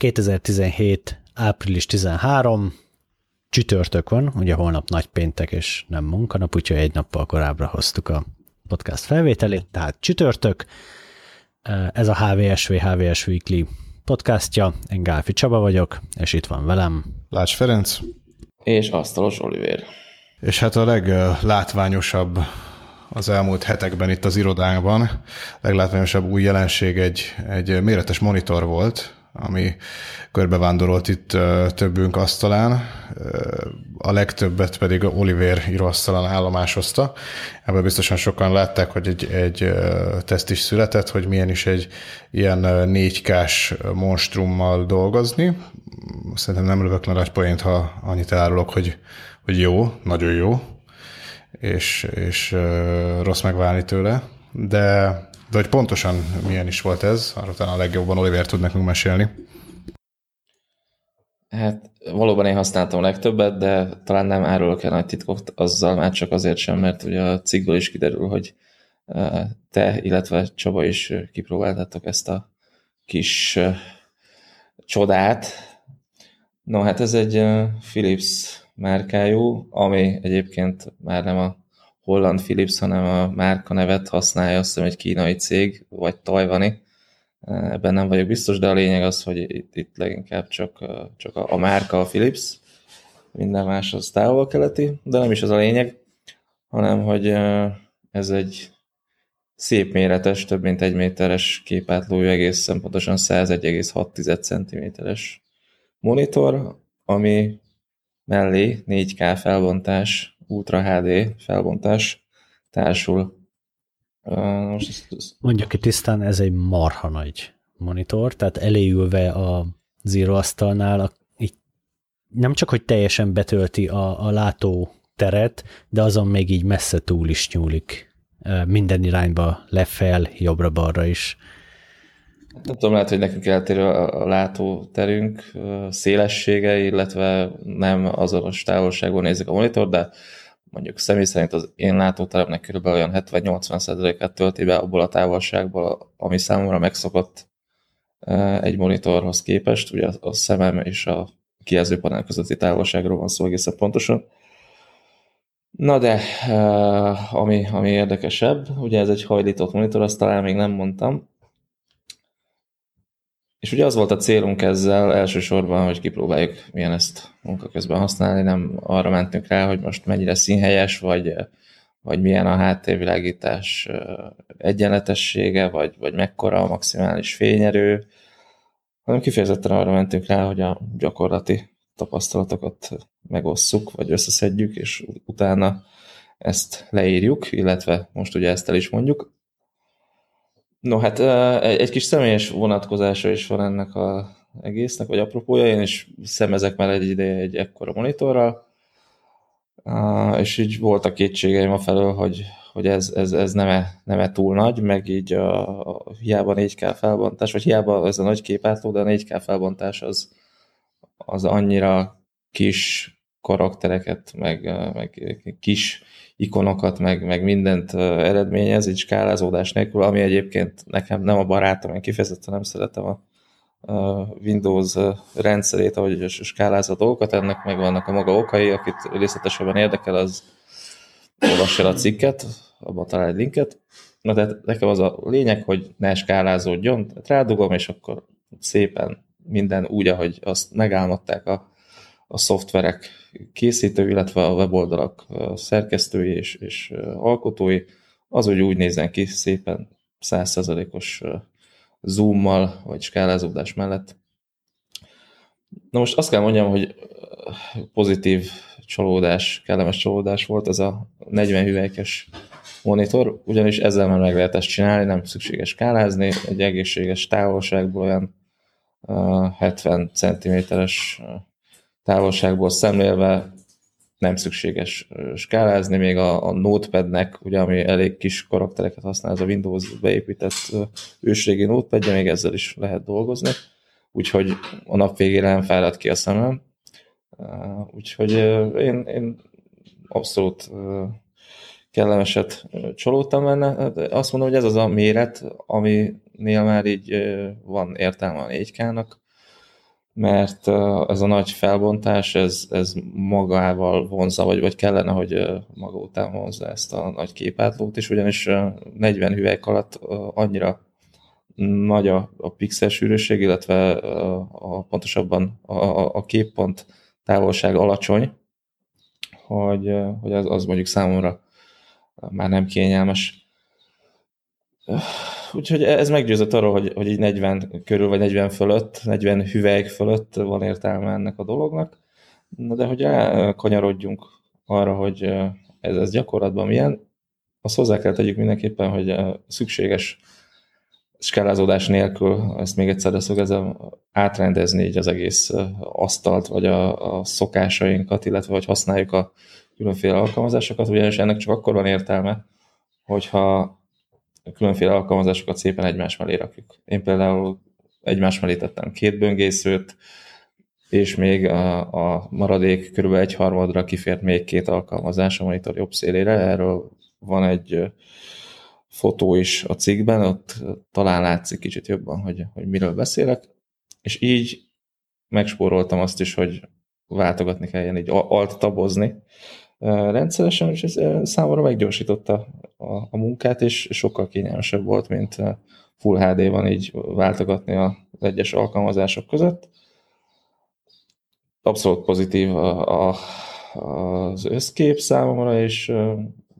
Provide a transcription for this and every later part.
2017. április 13, csütörtök van, ugye holnap nagy péntek és nem munkanap, úgyhogy egy nappal korábbra hoztuk a podcast felvételét, tehát csütörtök, ez a HVSV, HVS Weekly podcastja, én Gálfi Csaba vagyok, és itt van velem. Lács Ferenc. És Asztalos Oliver. És hát a leglátványosabb az elmúlt hetekben itt az irodánkban, leglátványosabb új jelenség egy, egy méretes monitor volt, ami körbevándorolt itt többünk asztalán, a legtöbbet pedig Oliver íróasztalán állomásozta. Ebből biztosan sokan látták, hogy egy, egy teszt is született, hogy milyen is egy ilyen 4K-s monstrummal dolgozni. Szerintem nem lövök nagy poént, ha annyit elárulok, hogy, hogy jó, nagyon jó, és, és rossz megválni tőle, de de hogy pontosan milyen is volt ez, arra talán a legjobban Oliver tud nekünk mesélni. Hát valóban én használtam a legtöbbet, de talán nem árulok el nagy titkot azzal, már csak azért sem, mert ugye a cikkből is kiderül, hogy te, illetve Csaba is kipróbáltátok ezt a kis csodát. No, hát ez egy Philips márkájú, ami egyébként már nem a holland Philips, hanem a márka nevet használja, azt hiszem egy kínai cég, vagy tajvani. Ebben nem vagyok biztos, de a lényeg az, hogy itt, itt leginkább csak, csak a, a márka a Philips, minden más az távol-keleti, de nem is az a lényeg, hanem hogy ez egy szép méretes, több mint egy méteres képátlójú, egészen pontosan 101,6 cm-es monitor, ami mellé 4K felbontás Ultra HD felbontás társul. Most ezt, ezt... Mondjuk ki tisztán, ez egy marha nagy monitor, tehát eléülve a Zero asztalnál a, így nem csak, hogy teljesen betölti a, a látó teret, de azon még így messze túl is nyúlik minden irányba, lefel, jobbra-balra is. Nem tudom, lehet, hogy nekünk eltérő a látóterünk szélessége, illetve nem azonos távolságban nézik a monitor, de mondjuk személy szerint az én látóteremnek körülbelül olyan 70-80%-át tölti be abból a távolságból, ami számomra megszokott egy monitorhoz képest, ugye a szemem és a kijelzőpanel közötti távolságról van szó egészen pontosan. Na de, ami, ami érdekesebb, ugye ez egy hajlított monitor, azt talán még nem mondtam, és ugye az volt a célunk ezzel elsősorban, hogy kipróbáljuk, milyen ezt munka közben használni, nem arra mentünk rá, hogy most mennyire színhelyes, vagy, vagy milyen a háttérvilágítás egyenletessége, vagy, vagy mekkora a maximális fényerő, hanem kifejezetten arra mentünk rá, hogy a gyakorlati tapasztalatokat megosszuk, vagy összeszedjük, és utána ezt leírjuk, illetve most ugye ezt el is mondjuk. No, hát egy kis személyes vonatkozása is van ennek a egésznek, vagy apropója. Én is szemezek már egy ideje egy ekkora monitorral, és így voltak kétségeim a felől, hogy, hogy ez, ez, ez nem, -e, nem -e túl nagy, meg így a, a hiába 4K felbontás, vagy hiába ez a nagy képátló, de a 4K felbontás az, az annyira kis karaktereket, meg, meg kis ikonokat, meg, meg mindent eredményez, így skálázódás nélkül, ami egyébként nekem nem a barátom, én kifejezetten nem szeretem a, Windows rendszerét, ahogy skálázza a dolgokat, ennek meg vannak a maga okai, akit részletesebben érdekel, az olvassa a cikket, abban talál egy linket. Na de nekem az a lényeg, hogy ne skálázódjon, tehát rádugom, és akkor szépen minden úgy, ahogy azt megálmodták a, a szoftverek készítő, illetve a weboldalak szerkesztői és, és alkotói, az úgy úgy nézzen ki szépen százszerzalékos zoommal, vagy skálázódás mellett. Na most azt kell mondjam, hogy pozitív csalódás, kellemes csalódás volt ez a 40 hüvelykes monitor, ugyanis ezzel már meg lehet ezt csinálni, nem szükséges skálázni, egy egészséges távolságból olyan 70 cm-es távolságból szemlélve nem szükséges skálázni, még a, a Notepadnek, ugye, ami elég kis karaktereket használ, ez a Windows beépített ősrégi Notepadja, még ezzel is lehet dolgozni, úgyhogy a nap végére nem fáradt ki a szemem. Úgyhogy én, én abszolút kellemeset csalódtam benne. Hát azt mondom, hogy ez az a méret, aminél már így van értelme a 4K-nak, mert ez a nagy felbontás, ez, ez magával vonza, vagy, vagy kellene, hogy maga után vonza ezt a nagy képátlót is, ugyanis 40 hüvelyk alatt annyira nagy a, a pixel sűrűség, illetve a, a pontosabban a, a, képpont távolság alacsony, hogy, hogy az, az mondjuk számomra már nem kényelmes. Úgyhogy ez meggyőzött arról, hogy, hogy így 40 körül, vagy 40 fölött, 40 hüvelyk fölött van értelme ennek a dolognak. Na de hogy elkanyarodjunk arra, hogy ez, ez gyakorlatban milyen, azt hozzá kell tegyük mindenképpen, hogy szükséges skálázódás nélkül, ezt még egyszer leszögezem, átrendezni így az egész asztalt, vagy a, a szokásainkat, illetve hogy használjuk a különféle alkalmazásokat, ugyanis ennek csak akkor van értelme, hogyha különféle alkalmazásokat szépen egymás mellé rakjuk. Én például egymás mellé tettem két böngészőt, és még a, a maradék kb. egy harmadra kifért még két alkalmazás a monitor jobb szélére. Erről van egy fotó is a cikkben, ott talán látszik kicsit jobban, hogy, hogy miről beszélek, és így megspóroltam azt is, hogy váltogatni kelljen, így alt-tabozni rendszeresen, és ez számomra meggyorsította a, a munkát, és sokkal kényelmesebb volt, mint Full HD-ban így váltogatni az egyes alkalmazások között. Abszolút pozitív a, a, az összkép számomra, és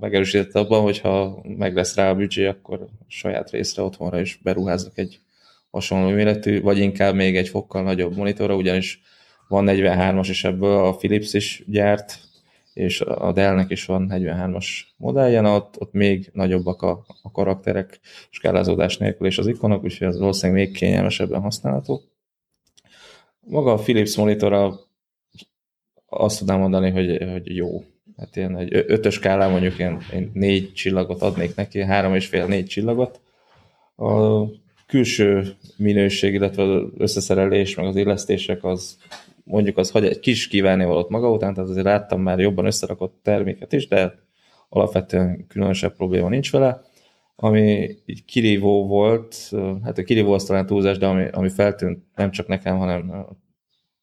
megerősített abban, hogyha meg lesz rá a büdzsé, akkor saját részre otthonra is beruházok egy hasonló méretű, vagy inkább még egy fokkal nagyobb monitorra, ugyanis van 43-as, és ebből a Philips is gyárt, és a Dell-nek is van 43-as modellje, ott, ott még nagyobbak a, a karakterek, skálázódás nélkül és az ikonok, úgyhogy az valószínűleg még kényelmesebben használható. Maga a Philips monitora azt tudnám mondani, hogy, hogy jó. Hát ilyen egy ötös skálán mondjuk én, én négy csillagot adnék neki, három és fél, négy csillagot. A külső minőség, illetve az összeszerelés, meg az illesztések az mondjuk az hagy egy kis kívánnivalót maga után, tehát azért láttam már jobban összerakott terméket is, de alapvetően különösebb probléma nincs vele. Ami így kirívó volt, hát a kirívó az talán túlzás, de ami, ami feltűnt nem csak nekem, hanem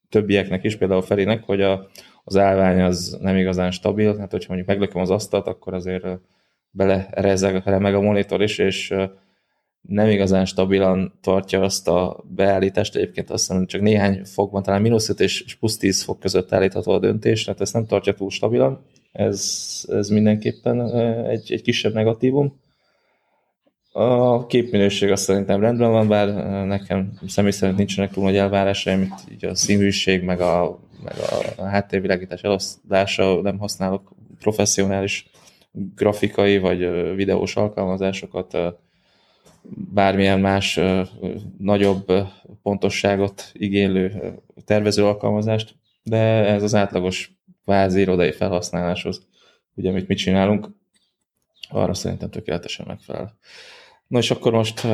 többieknek is, például Ferinek, hogy a, az állvány az nem igazán stabil, hát hogyha mondjuk meglököm az asztalt, akkor azért bele rezeg, meg a monitor is, és nem igazán stabilan tartja azt a beállítást, egyébként azt hiszem, csak néhány fokban, talán mínusz 5 és plusz 10 fok között állítható a döntés, tehát ezt nem tartja túl stabilan, ez, ez mindenképpen egy, egy kisebb negatívum. A képminőség azt szerintem rendben van, bár nekem személy szerint nincsenek túl nagy elvárásaim, itt így a színűség, meg a, meg a háttérvilágítás elosztása, nem használok professzionális grafikai vagy videós alkalmazásokat, bármilyen más nagyobb pontosságot igénylő tervező alkalmazást, de ez az átlagos vázi irodai felhasználáshoz, ugye amit mit csinálunk, arra szerintem tökéletesen megfelel. No és akkor most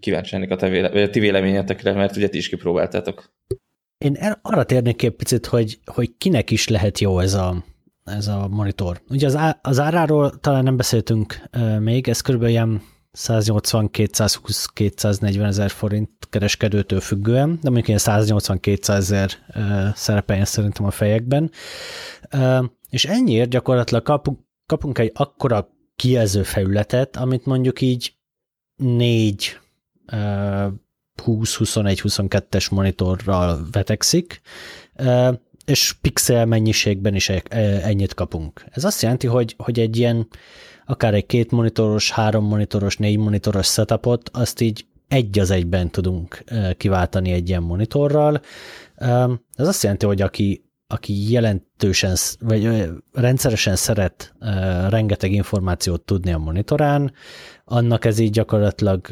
kíváncsi lennék a, te véle, ti véleményetekre, mert ugye ti is kipróbáltátok. Én arra térnék ki egy picit, hogy, hogy kinek is lehet jó ez a, ez a monitor. Ugye az, á, az áráról talán nem beszéltünk még, ez körülbelül ilyen 180-220-240 ezer forint kereskedőtől függően, de mondjuk ilyen 180-200 ezer szerepeljen szerintem a fejekben. És ennyiért gyakorlatilag kapunk, kapunk egy akkora kijelző felületet, amit mondjuk így négy 20-21-22-es monitorral vetekszik, és pixel mennyiségben is ennyit kapunk. Ez azt jelenti, hogy, hogy egy ilyen akár egy két monitoros, három monitoros, négy monitoros setupot, azt így egy az egyben tudunk kiváltani egy ilyen monitorral. Ez azt jelenti, hogy aki, aki jelentősen, vagy rendszeresen szeret rengeteg információt tudni a monitorán, annak ez így gyakorlatilag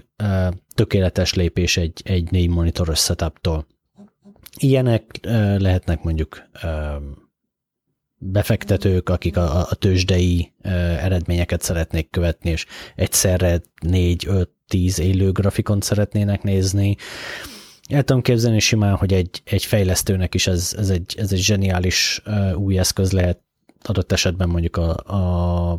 tökéletes lépés egy, egy négy monitoros setuptól. Ilyenek lehetnek mondjuk befektetők, akik a, a tőzsdei eredményeket szeretnék követni, és egyszerre 4-5-10 élő grafikont szeretnének nézni. El tudom képzelni simán, hogy egy, egy fejlesztőnek is ez, ez, egy, ez egy zseniális új eszköz lehet adott esetben mondjuk a, a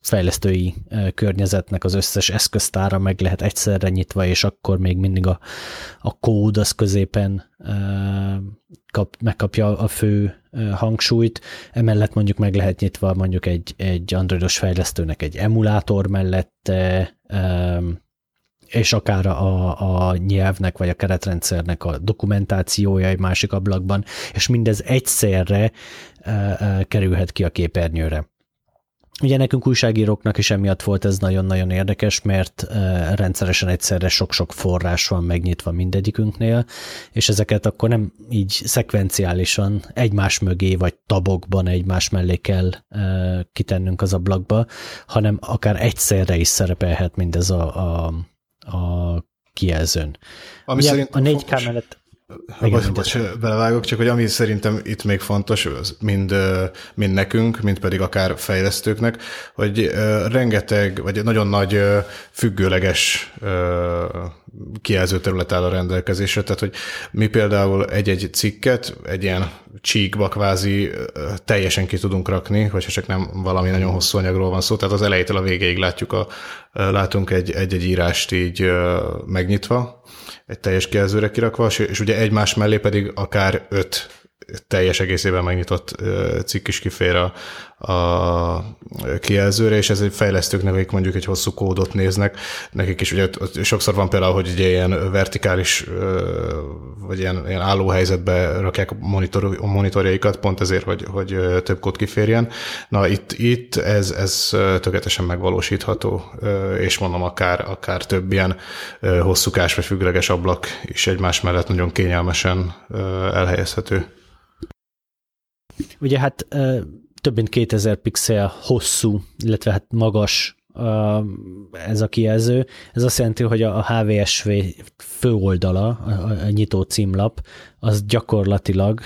fejlesztői környezetnek az összes eszköztára meg lehet egyszerre nyitva, és akkor még mindig a, a kód az középen kap, megkapja a fő hangsúlyt, emellett mondjuk meg lehet nyitva mondjuk egy, egy androidos fejlesztőnek egy emulátor mellette, és akár a, a nyelvnek vagy a keretrendszernek a dokumentációja egy másik ablakban, és mindez egyszerre kerülhet ki a képernyőre. Ugye nekünk újságíróknak is emiatt volt ez nagyon-nagyon érdekes, mert rendszeresen egyszerre sok-sok forrás van megnyitva mindegyikünknél, és ezeket akkor nem így szekvenciálisan egymás mögé vagy tabokban egymás mellé kell kitennünk az ablakba, hanem akár egyszerre is szerepelhet mindez a, a, a kijelzőn. Ami Ugye a 4K mellett igen, bocs, bocs, belevágok, csak hogy ami szerintem itt még fontos, mind, mind nekünk, mind pedig akár fejlesztőknek, hogy rengeteg, vagy nagyon nagy függőleges kijelző terület áll a rendelkezésre, tehát hogy mi például egy-egy cikket, egy ilyen csíkba kvázi teljesen ki tudunk rakni, hogyha csak nem valami nagyon hosszú anyagról van szó, tehát az elejétől a végéig látjuk a, látunk egy-egy írást így megnyitva, egy teljes kijelzőre kirakva, és ugye egymás mellé pedig akár öt teljes egészében megnyitott cikk is kifér a, a kijelzőre, és ez egy fejlesztőknek, akik mondjuk egy hosszú kódot néznek, nekik is ugye sokszor van például, hogy ugye ilyen vertikális, vagy ilyen, ilyen álló helyzetbe rakják a, monitor, a monitorjaikat, pont ezért, hogy, hogy több kód kiférjen. Na itt, itt ez, ez tökéletesen megvalósítható, és mondom, akár, akár több ilyen hosszúkás vagy függőleges ablak is egymás mellett nagyon kényelmesen elhelyezhető. Ugye hát több mint 2000 pixel hosszú, illetve hát magas ez a kijelző. Ez azt jelenti, hogy a HVSV főoldala, a nyitó címlap, az gyakorlatilag,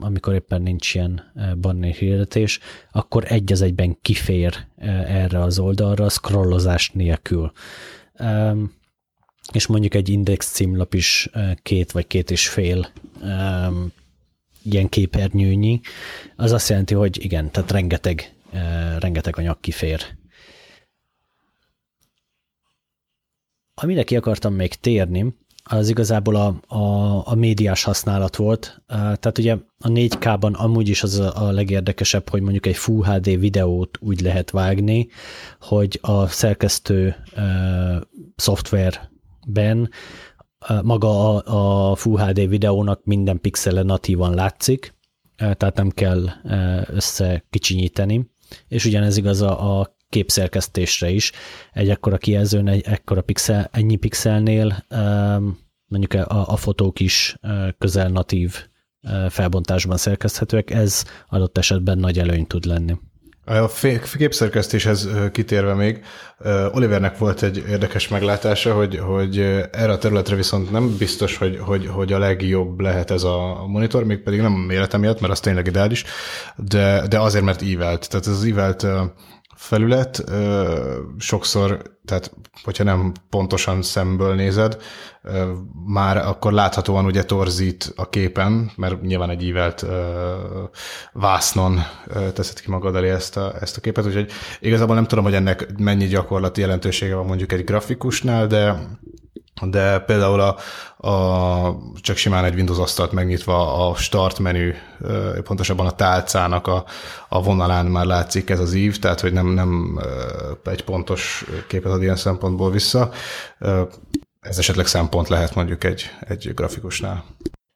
amikor éppen nincs ilyen banner hirdetés, akkor egy az egyben kifér erre az oldalra, scrollozás nélkül. És mondjuk egy index címlap is két vagy két és fél ilyen képernyőnyi, az azt jelenti, hogy igen, tehát rengeteg, rengeteg anyag kifér. Amire ki akartam még térni, az igazából a, a, a médiás használat volt. Tehát ugye a 4K-ban amúgy is az a, a legérdekesebb, hogy mondjuk egy Full HD videót úgy lehet vágni, hogy a szerkesztő uh, szoftverben maga a, a Full HD videónak minden pixele natívan látszik, tehát nem kell összekicsinyíteni, és ugyanez igaz a, a képszerkesztésre is. Egy ekkora kijelzőn, egy ekkora pixel, ennyi pixelnél mondjuk a, a fotók is közel natív felbontásban szerkeszthetőek, ez adott esetben nagy előny tud lenni. A képszerkesztéshez kitérve még, Olivernek volt egy érdekes meglátása, hogy, hogy erre a területre viszont nem biztos, hogy, hogy, hogy a legjobb lehet ez a monitor, még pedig nem a mérete miatt, mert az tényleg ideális, de, de azért, mert ívelt. Tehát az ívelt felület sokszor, tehát hogyha nem pontosan szemből nézed, már akkor láthatóan ugye torzít a képen, mert nyilván egy ívelt vásznon teszed ki magad elé ezt a, ezt a képet, úgyhogy igazából nem tudom, hogy ennek mennyi gyakorlati jelentősége van mondjuk egy grafikusnál, de de például a, a, csak simán egy Windows asztalt megnyitva a start menü, pontosabban a tálcának a, a vonalán már látszik ez az ív, tehát hogy nem, nem egy pontos képet ad ilyen szempontból vissza. Ez esetleg szempont lehet mondjuk egy, egy grafikusnál.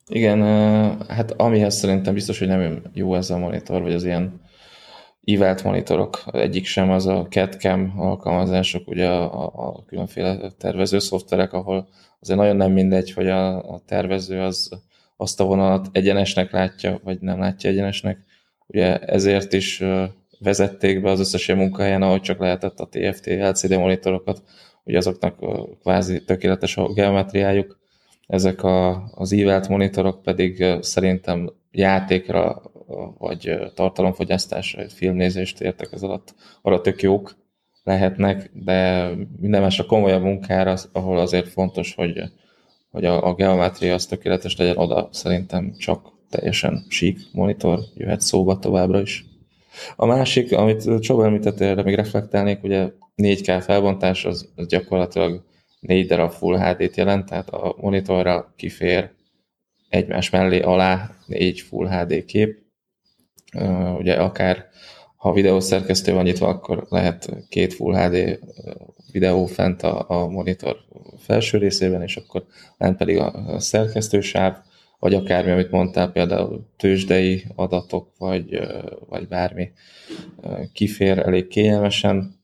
Igen, hát amihez szerintem biztos, hogy nem jó ez a monitor, vagy az ilyen ívelt monitorok, egyik sem az a CAD-CAM alkalmazások, ugye a, a különféle tervező szoftverek, ahol azért nagyon nem mindegy, hogy a, a tervező az azt a vonalat egyenesnek látja, vagy nem látja egyenesnek. Ugye ezért is vezették be az összes ilyen munkahelyen, ahogy csak lehetett a TFT LCD monitorokat, hogy azoknak kvázi tökéletes a geometriájuk. Ezek a, az ívelt monitorok pedig szerintem játékra vagy tartalomfogyasztásra, egy filmnézést értek ez alatt, arra tök jók lehetnek, de minden másra komolyabb munkára, ahol azért fontos, hogy, hogy a, a geometria az tökéletes legyen, oda szerintem csak teljesen sík monitor jöhet szóba továbbra is. A másik, amit Csaba említett, erre még reflektálnék, ugye 4K felbontás az, az gyakorlatilag 4 darab Full HD-t jelent, tehát a monitorra kifér egymás mellé alá négy Full HD kép. Ugye akár ha videószerkesztő van nyitva, akkor lehet két Full HD videó fent a, a monitor felső részében, és akkor lent pedig a szerkesztősáv, vagy akármi, amit mondtál, például tőzsdei adatok, vagy, vagy bármi kifér elég kényelmesen.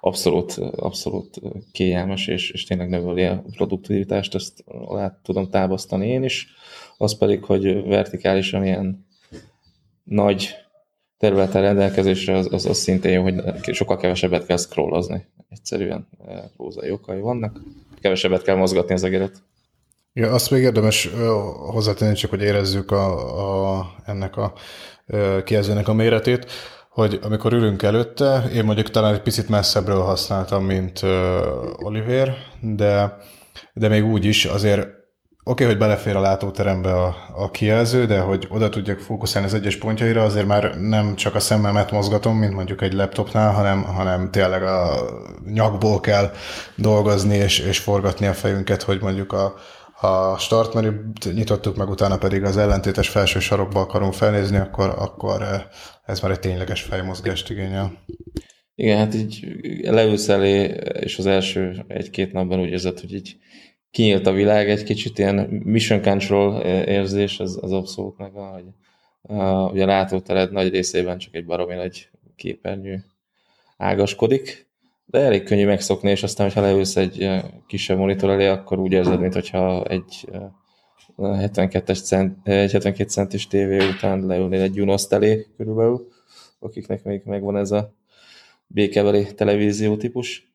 Abszolút, abszolút kényelmes, és, és tényleg növeli a produktivitást, ezt alá tudom tábasztani én is. Az pedig, hogy vertikálisan ilyen nagy területen rendelkezésre, az, az, az szintén jó, hogy sokkal kevesebbet kell scrollozni. Egyszerűen prózai okai vannak. Kevesebbet kell mozgatni az egeret. Ja, azt még érdemes hozzátenni, csak hogy érezzük a, a, ennek a kijelzőnek a méretét, hogy amikor ülünk előtte, én mondjuk talán egy picit messzebbről használtam, mint Oliver, de, de még úgy is azért okay, hogy belefér a látóterembe a, a kijelző, de hogy oda tudjak fókuszálni az egyes pontjaira, azért már nem csak a szememet mozgatom, mint mondjuk egy laptopnál, hanem, hanem tényleg a nyakból kell dolgozni és, és forgatni a fejünket, hogy mondjuk a, a start menüt nyitottuk meg, utána pedig az ellentétes felső sarokba akarunk felnézni, akkor, akkor ez már egy tényleges fejmozgást igényel. Igen, hát így leülsz elé, és az első egy-két napban úgy érzed, hogy így kinyílt a világ, egy kicsit ilyen mission control érzés, az, az abszolút meg van, hogy uh, ugye a látótered nagy részében csak egy baromi nagy képernyő ágaskodik, de elég könnyű megszokni, és aztán, hogyha leülsz egy kisebb monitor elé, akkor úgy érzed, mintha egy 72-es cent, egy 72 centis tévé után leülnél egy Junost elé körülbelül, akiknek még megvan ez a békebeli televízió típus.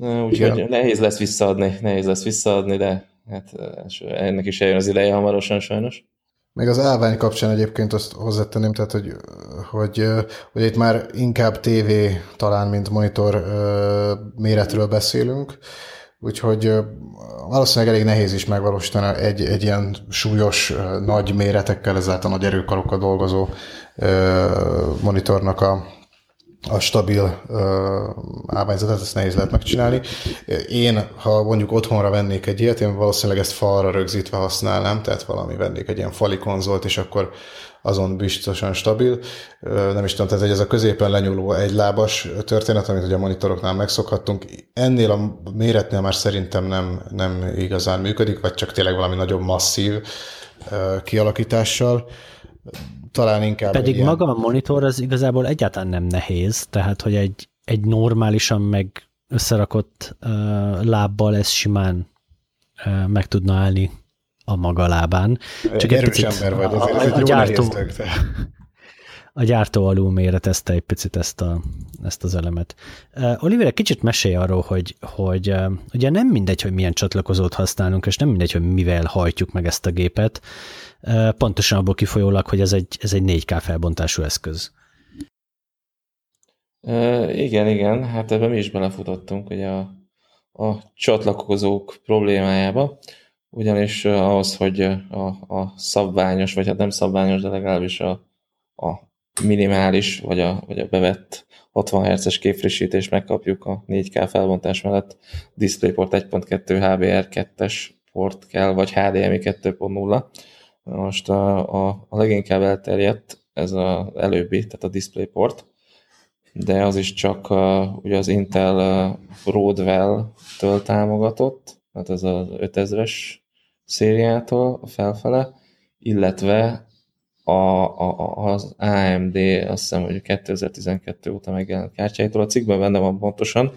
Úgyhogy nehéz lesz visszaadni, nehéz lesz visszaadni, de hát ennek is eljön az ideje hamarosan sajnos. Meg az állvány kapcsán egyébként azt hozzátenném, tehát hogy, hogy, hogy itt már inkább TV talán, mint monitor méretről beszélünk, úgyhogy valószínűleg elég nehéz is megvalósítani egy, egy ilyen súlyos, nagy méretekkel, ezáltal nagy erőkarokkal dolgozó monitornak a, a stabil uh, állványzatot, ezt nehéz lehet megcsinálni. Én, ha mondjuk otthonra vennék egy ilyet, én valószínűleg ezt falra rögzítve használnám, tehát valami vennék egy ilyen fali konzolt, és akkor azon biztosan stabil. Nem is tudom, tehát ez a középen lenyúló egylábas történet, amit ugye a monitoroknál megszokhattunk, ennél a méretnél már szerintem nem, nem igazán működik, vagy csak tényleg valami nagyon masszív kialakítással talán inkább. Pedig ilyen... maga a monitor az igazából egyáltalán nem nehéz, tehát hogy egy, egy normálisan meg összerakott uh, lábbal ez simán uh, meg tudna állni a maga lábán. Csak egy picit ember vagy, a, a, a, gyártó, a gyártó alul méretezte egy picit ezt, a, ezt az elemet. Oliver, egy kicsit mesélj arról, hogy, hogy ugye nem mindegy, hogy milyen csatlakozót használunk, és nem mindegy, hogy mivel hajtjuk meg ezt a gépet. Pontosan abból kifolyólag, hogy ez egy, ez egy 4K felbontású eszköz. Uh, igen, igen, hát ebben mi is belefutottunk ugye a, a csatlakozók problémájába, ugyanis ahhoz, hogy a, a szabványos, vagy hát nem szabványos, de legalábbis a, a minimális, vagy a, vagy a bevett 60 Hz-es képfrissítést megkapjuk a 4K felbontás mellett, DisplayPort 1.2 HBR 2-es port kell, vagy HDMI 2.0, most a, a, a leginkább elterjedt ez az előbbi, tehát a DisplayPort, de az is csak a, ugye az Intel Broadwell-től támogatott, tehát ez az 5000-es szériától felfele, illetve a, a, az AMD, azt hiszem, hogy 2012 óta megjelent kártyáitól, a cikkben benne van pontosan,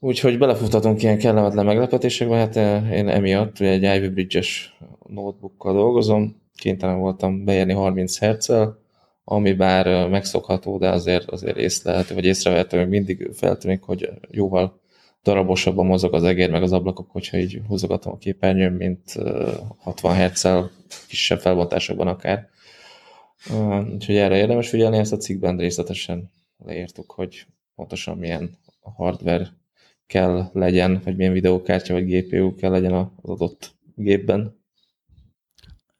Úgyhogy belefutatunk ilyen kellemetlen meglepetésekbe, hát eh, én emiatt ugye egy Ivy Bridge-es notebookkal dolgozom, kénytelen voltam beérni 30 hz ami bár eh, megszokható, de azért, azért észlelhető, vagy észrevehető, hogy mindig feltűnik, hogy jóval darabosabban mozog az egér, meg az ablakok, hogyha így húzogatom a képernyőn, mint 60 eh, hz kisebb felbontásokban akár. Úgyhogy erre érdemes figyelni, ezt a cikkben részletesen leírtuk, hogy pontosan milyen hardware kell legyen, vagy milyen videókártya vagy GPU kell legyen az adott gépben.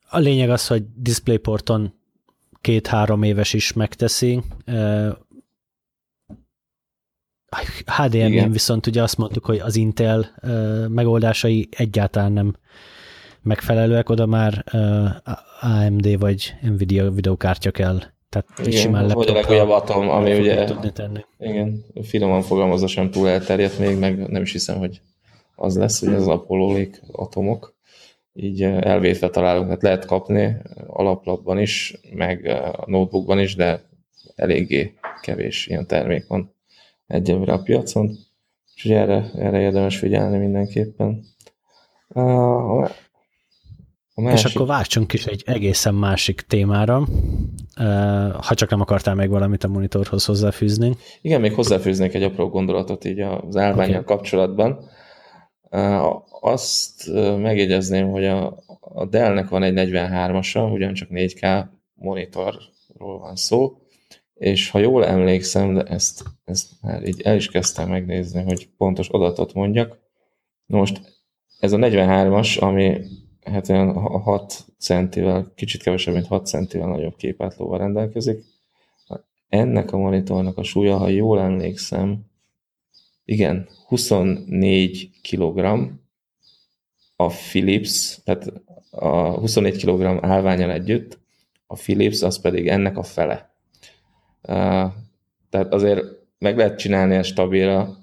A lényeg az, hogy DisplayPorton két-három éves is megteszi. HDMI-n viszont ugye azt mondtuk, hogy az Intel megoldásai egyáltalán nem megfelelőek, oda már AMD vagy Nvidia videokártya kell. Tehát igen, simán vagy a legújabb Atom, ami ugye tudni tenni. Igen, finoman fogalmazva sem túl elterjedt még, meg nem is hiszem, hogy az lesz, hogy az Apollo atomok így elvétve találunk, hát lehet kapni alaplapban is, meg a notebookban is, de eléggé kevés ilyen termék van egyelőre a piacon, úgyhogy erre, erre érdemes figyelni mindenképpen. A, a másik... És akkor váltsunk is egy egészen másik témára, ha csak nem akartál még valamit a monitorhoz hozzáfűzni. Igen, még hozzáfűznék egy apró gondolatot így az állványjal okay. kapcsolatban. Azt megjegyezném, hogy a, a Dell-nek van egy 43-asa, ugyancsak 4K monitorról van szó, és ha jól emlékszem, de ezt, ezt már így el is kezdtem megnézni, hogy pontos adatot mondjak. Most ez a 43-as, ami hát olyan 6 centivel, kicsit kevesebb, mint 6 centivel nagyobb képátlóval rendelkezik. Ennek a monitornak a súlya, ha jól emlékszem, igen, 24 kg a Philips, tehát a 24 kg állványal együtt, a Philips az pedig ennek a fele. Tehát azért meg lehet csinálni ezt stabilra,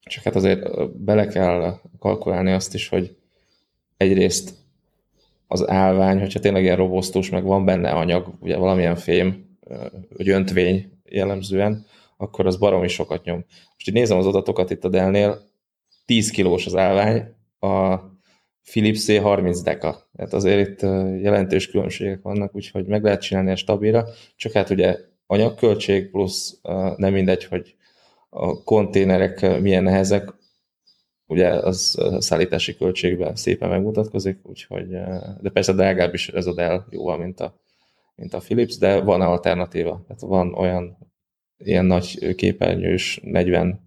csak hát azért bele kell kalkulálni azt is, hogy egyrészt az állvány, hogyha tényleg ilyen robosztus, meg van benne anyag, ugye valamilyen fém, vagy öntvény jellemzően, akkor az baromi sokat nyom. Most így nézem az adatokat itt a Dell-nél, 10 kilós az állvány, a Philips 30 deka. Tehát azért itt jelentős különbségek vannak, úgyhogy meg lehet csinálni a stabilra, csak hát ugye anyagköltség plusz nem mindegy, hogy a konténerek milyen nehezek, ugye az szállítási költségben szépen megmutatkozik, úgyhogy, de persze drágább is ez a Dell jóval, mint a, mint a Philips, de van alternatíva. Tehát van olyan ilyen nagy képernyős 40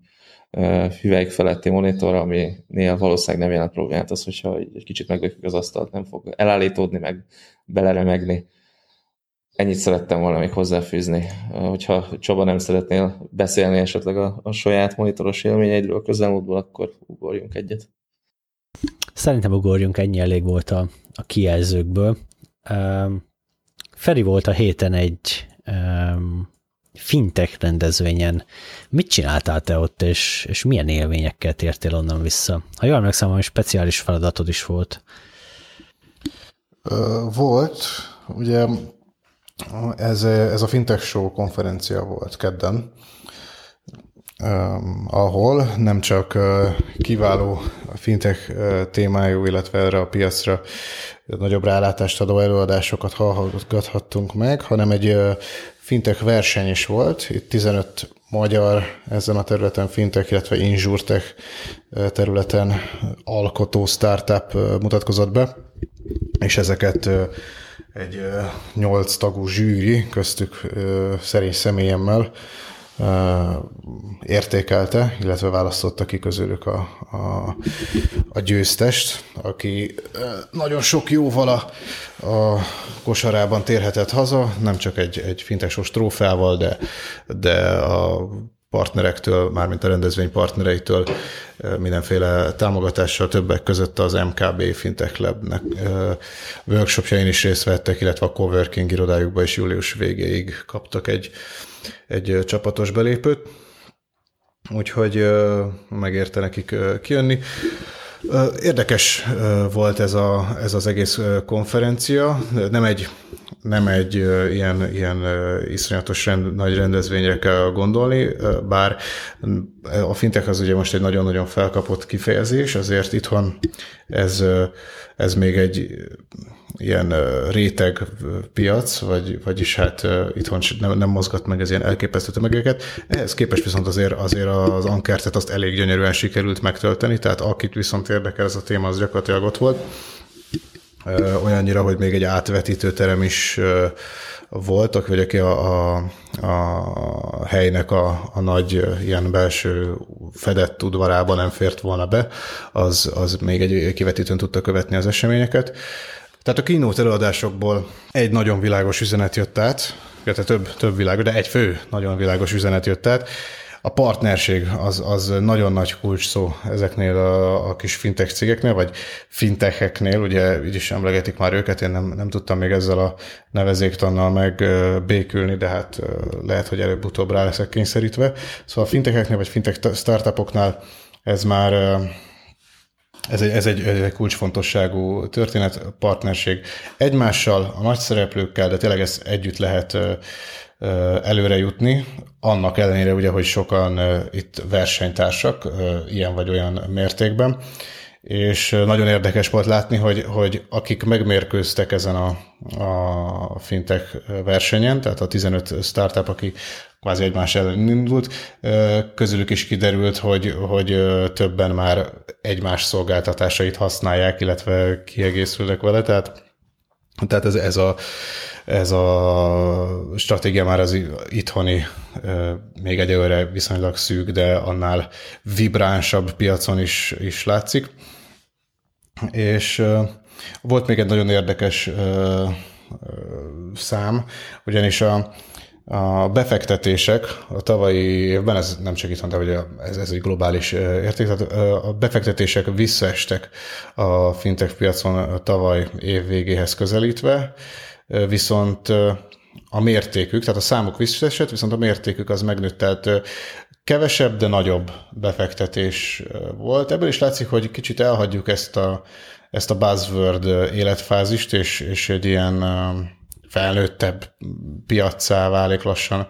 hüvelyk feletti monitor, aminél valószínűleg nem jelent problémát az, hogyha egy kicsit meglökjük az asztalt, nem fog elállítódni, meg beleremegni. Ennyit szerettem volna még hozzáfűzni. Hogyha Csaba nem szeretnél beszélni esetleg a, a saját monitoros élményeidről a közelmúltból, akkor ugorjunk egyet. Szerintem ugorjunk, ennyi elég volt a, a kijelzőkből. Um, Feri volt a héten egy um, fintech rendezvényen. Mit csináltál te ott, és, és milyen élményekkel tértél onnan vissza? Ha jól emlékszem, hogy speciális feladatod is volt. Volt, ugye ez, ez a Fintech Show konferencia volt kedden, ahol nem csak kiváló fintech témájú, illetve erre a piacra nagyobb rálátást adó előadásokat hallgathattunk meg, hanem egy fintech verseny is volt. Itt 15 magyar ezen a területen fintech, illetve inzsurtech területen alkotó startup mutatkozott be, és ezeket egy nyolc tagú zsűri, köztük szerény személyemmel értékelte, illetve választotta ki közülük a, a, a győztest, aki nagyon sok jóval a, a kosarában térhetett haza, nem csak egy, egy fintesos trófeával, de, de a partnerektől, mármint a rendezvény partnereitől mindenféle támogatással többek között az MKB Fintech Labnek workshopjain is részt vettek, illetve a coworking irodájukba is július végéig kaptak egy, egy csapatos belépőt, úgyhogy megérte nekik kijönni. Érdekes volt ez, a, ez az egész konferencia, nem egy, nem egy ilyen, ilyen iszonyatos rend, nagy rendezvényre kell gondolni, bár a fintech az ugye most egy nagyon-nagyon felkapott kifejezés, azért itthon ez, ez még egy ilyen réteg piac, vagy, vagyis hát itthon nem, nem mozgat meg ez ilyen elképesztő tömegeket. Ehhez képest viszont azért, azért az ankertet azt elég gyönyörűen sikerült megtölteni, tehát akit viszont érdekel ez a téma, az gyakorlatilag ott volt. Olyannyira, hogy még egy átvetítő terem is voltak, vagy aki a, a, a helynek a, a nagy ilyen belső fedett udvarában nem fért volna be, az, az még egy kivetítőn tudta követni az eseményeket. Tehát a kínót előadásokból egy nagyon világos üzenet jött át, illetve több, több világos, de egy fő nagyon világos üzenet jött át. A partnerség az, az nagyon nagy kulcs szó ezeknél a, a kis fintech cégeknél, vagy fintecheknél, ugye így is emlegetik már őket, én nem, nem tudtam még ezzel a nevezéktannal megbékülni, de hát lehet, hogy előbb-utóbb rá leszek kényszerítve. Szóval a fintecheknél, vagy fintech startupoknál ez már ez egy, ez, egy, ez egy kulcsfontosságú történet, partnerség egymással, a nagy szereplőkkel, de tényleg ez együtt lehet előre jutni, annak ellenére ugye, hogy sokan itt versenytársak, ilyen vagy olyan mértékben, és nagyon érdekes volt látni, hogy, hogy akik megmérkőztek ezen a, a fintech versenyen, tehát a 15 startup, aki kvázi egymás ellen indult, közülük is kiderült, hogy, hogy többen már egymás szolgáltatásait használják, illetve kiegészülnek vele, tehát, tehát ez, ez a ez a stratégia már az itthoni, még egyelőre viszonylag szűk, de annál vibránsabb piacon is, is látszik. És volt még egy nagyon érdekes szám, ugyanis a, a befektetések a tavalyi évben, ez nem csak itthon, de hogy ez, ez egy globális érték, tehát a befektetések visszaestek a fintech piacon a tavaly év végéhez közelítve, viszont a mértékük, tehát a számuk visszaesett, viszont a mértékük az megnőtt, tehát kevesebb, de nagyobb befektetés volt. Ebből is látszik, hogy kicsit elhagyjuk ezt a, ezt a buzzword életfázist, és, és egy ilyen felnőttebb piaccá válik lassan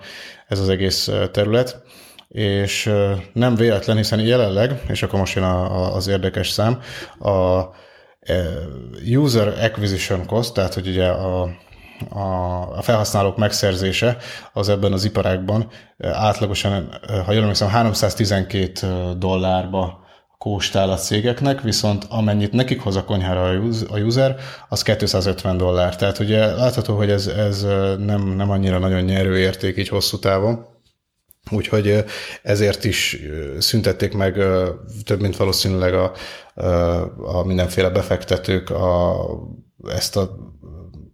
ez az egész terület. És nem véletlen, hiszen jelenleg, és akkor most jön a, a, az érdekes szám, a user acquisition cost, tehát hogy ugye a, a, felhasználók megszerzése az ebben az iparágban átlagosan, ha jól emlékszem, 312 dollárba kóstál a cégeknek, viszont amennyit nekik hoz a konyhára a user, az 250 dollár. Tehát ugye látható, hogy ez, ez nem, nem annyira nagyon nyerő érték így hosszú távon. Úgyhogy ezért is szüntették meg több mint valószínűleg a, a mindenféle befektetők a, ezt a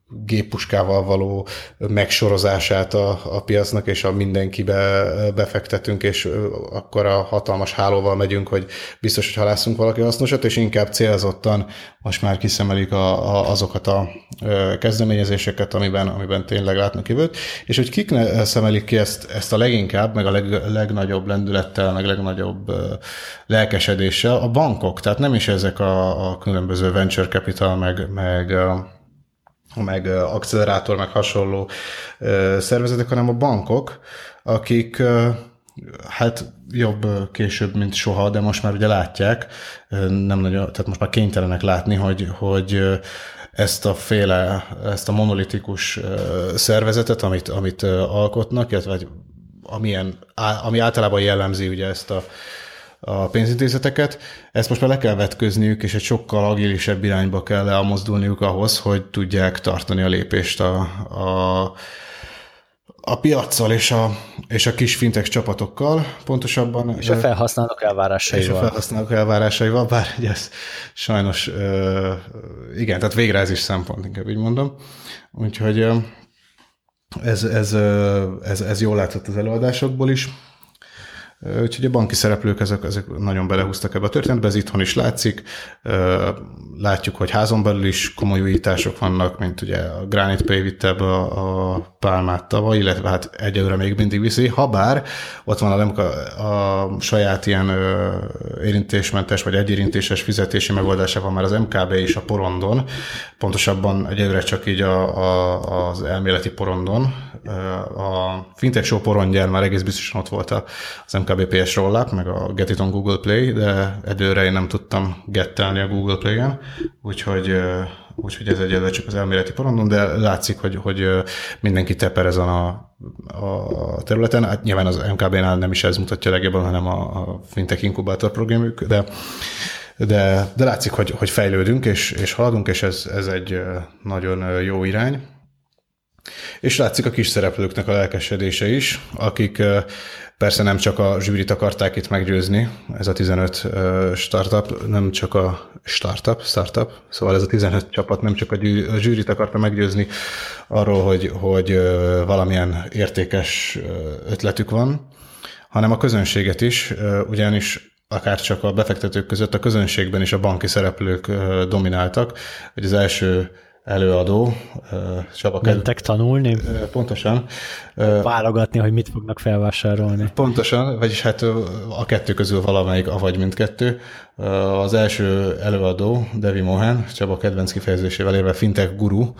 géppuskával való megsorozását a, a piacnak, és a mindenkibe befektetünk, és akkor a hatalmas hálóval megyünk, hogy biztos, hogy halászunk valaki hasznosat, és inkább célzottan most már kiszemelik a, a, azokat a kezdeményezéseket, amiben, amiben tényleg látnak jövőt, és hogy kik szemelik ki ezt, ezt a leginkább, meg a leg, legnagyobb lendülettel, meg legnagyobb lelkesedéssel, a bankok, tehát nem is ezek a, a különböző venture capital, meg, meg meg accelerátor, meg hasonló szervezetek, hanem a bankok, akik hát jobb később, mint soha, de most már ugye látják, nem nagyon, tehát most már kénytelenek látni, hogy, hogy ezt a féle, ezt a monolitikus szervezetet, amit, amit alkotnak, illetve amilyen, ami általában jellemzi ugye ezt a a pénzintézeteket. Ezt most már le kell vetközniük, és egy sokkal agilisebb irányba kell elmozdulniuk ahhoz, hogy tudják tartani a lépést a, a, a piaccal és a, és a kis fintek csapatokkal pontosabban. És a felhasználók elvárásaival. És a felhasználók elvárásaival, bár ugye ez sajnos, igen, tehát végrehajtás szempont, inkább így mondom. Úgyhogy ez, ez, ez, ez jól látszott az előadásokból is. Úgyhogy a banki szereplők ezek, ezek nagyon belehúztak ebbe a történetbe, ez itthon is látszik. Látjuk, hogy házon belül is komoly újítások vannak, mint ugye a Granite Pay vitte ebbe a, a pálmát tavaly, illetve hát egyelőre még mindig viszi, ha bár ott van a, a, a saját ilyen érintésmentes vagy egyérintéses fizetési van már az MKB és a porondon, pontosabban egyelőre csak így a, a, az elméleti porondon. A Fintech Show porondján már egész biztosan ott volt az MKB PS Rollup, meg a Get It on Google Play, de egyőre én nem tudtam gettelni a Google Play-en, úgyhogy úgyhogy ez egyelőre csak az elméleti porondon, de látszik, hogy, hogy mindenki teper ezen a, a területen. Hát nyilván az MKB-nál nem is ez mutatja legjobban, hanem a, a Fintech Inkubator programjuk, de de, de látszik, hogy, hogy fejlődünk és, és haladunk, és ez, ez egy nagyon jó irány. És látszik a kis szereplőknek a lelkesedése is, akik persze nem csak a zsűrit akarták itt meggyőzni, ez a 15 startup, nem csak a startup, startup, szóval ez a 15 csapat nem csak a zsűrit akarta meggyőzni arról, hogy, hogy valamilyen értékes ötletük van, hanem a közönséget is, ugyanis akár csak a befektetők között a közönségben is a banki szereplők domináltak. Hogy az első előadó, Csaba Mentek tanulni? Pontosan. Válogatni, hogy mit fognak felvásárolni. Pontosan, vagyis hát a kettő közül valamelyik, avagy mindkettő. Az első előadó, Devi Mohan, Csaba kedvenc kifejezésével érve fintech guru,